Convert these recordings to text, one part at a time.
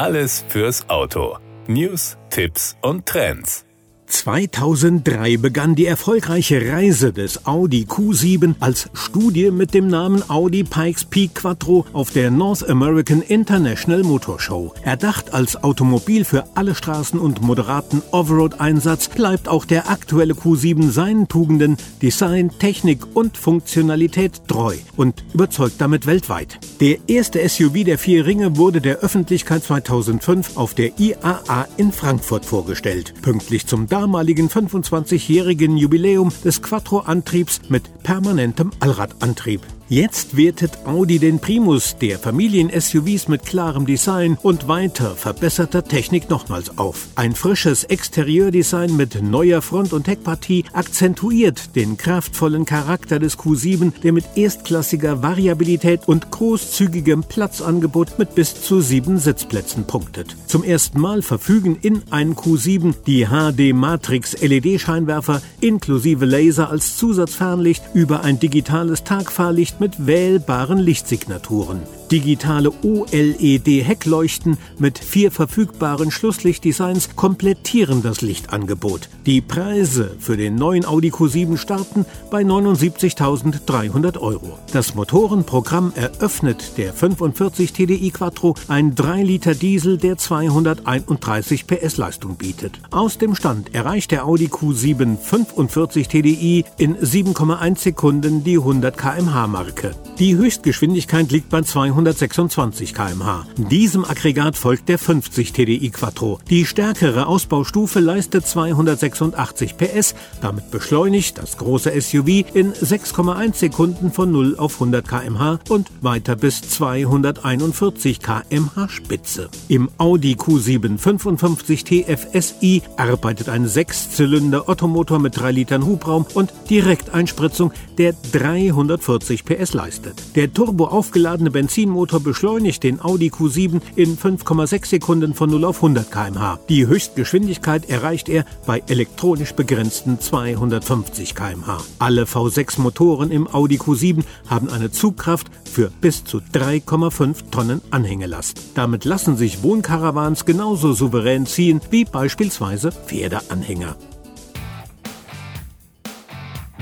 Alles fürs Auto. News, Tipps und Trends. 2003 begann die erfolgreiche Reise des Audi Q7 als Studie mit dem Namen Audi Pikes Peak Quattro auf der North American International Motor Show. Erdacht als Automobil für alle Straßen und moderaten Offroad-Einsatz bleibt auch der aktuelle Q7 seinen Tugenden Design, Technik und Funktionalität treu und überzeugt damit weltweit. Der erste SUV der vier Ringe wurde der Öffentlichkeit 2005 auf der IAA in Frankfurt vorgestellt. Pünktlich zum damaligen 25-jährigen Jubiläum des Quattro-Antriebs mit permanentem Allradantrieb. Jetzt wertet Audi den Primus der Familien-SUVs mit klarem Design und weiter verbesserter Technik nochmals auf. Ein frisches Exterieurdesign mit neuer Front- und Heckpartie akzentuiert den kraftvollen Charakter des Q7, der mit erstklassiger Variabilität und großzügigem Platzangebot mit bis zu sieben Sitzplätzen punktet. Zum ersten Mal verfügen in einem Q7 die HD Matrix LED-Scheinwerfer inklusive Laser als Zusatzfernlicht über ein digitales Tagfahrlicht mit wählbaren Lichtsignaturen digitale OLED-Heckleuchten mit vier verfügbaren Schlusslichtdesigns komplettieren das Lichtangebot. Die Preise für den neuen Audi Q7 starten bei 79.300 Euro. Das Motorenprogramm eröffnet der 45 TDI Quattro ein 3 Liter Diesel, der 231 PS Leistung bietet. Aus dem Stand erreicht der Audi Q7 45 TDI in 7,1 Sekunden die 100 km/h Cut. Die Höchstgeschwindigkeit liegt bei 200 226 km/h. Diesem Aggregat folgt der 50 TDI Quattro. Die stärkere Ausbaustufe leistet 286 PS. Damit beschleunigt das große SUV in 6,1 Sekunden von 0 auf 100 km/h und weiter bis 241 km/h Spitze. Im Audi Q7 55 TFSI arbeitet ein Sechszylinder Ottomotor mit 3 Litern Hubraum und Direkteinspritzung, der 340 PS leistet. Der turbo aufgeladene Benzin Benzinmotor beschleunigt den Audi Q7 in 5,6 Sekunden von 0 auf 100 km/h. Die Höchstgeschwindigkeit erreicht er bei elektronisch begrenzten 250 km/h. Alle V6 Motoren im Audi Q7 haben eine Zugkraft für bis zu 3,5 Tonnen Anhängelast. Damit lassen sich Wohnkarawans genauso souverän ziehen wie beispielsweise Pferdeanhänger.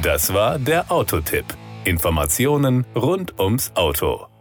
Das war der Autotipp. Informationen rund ums Auto.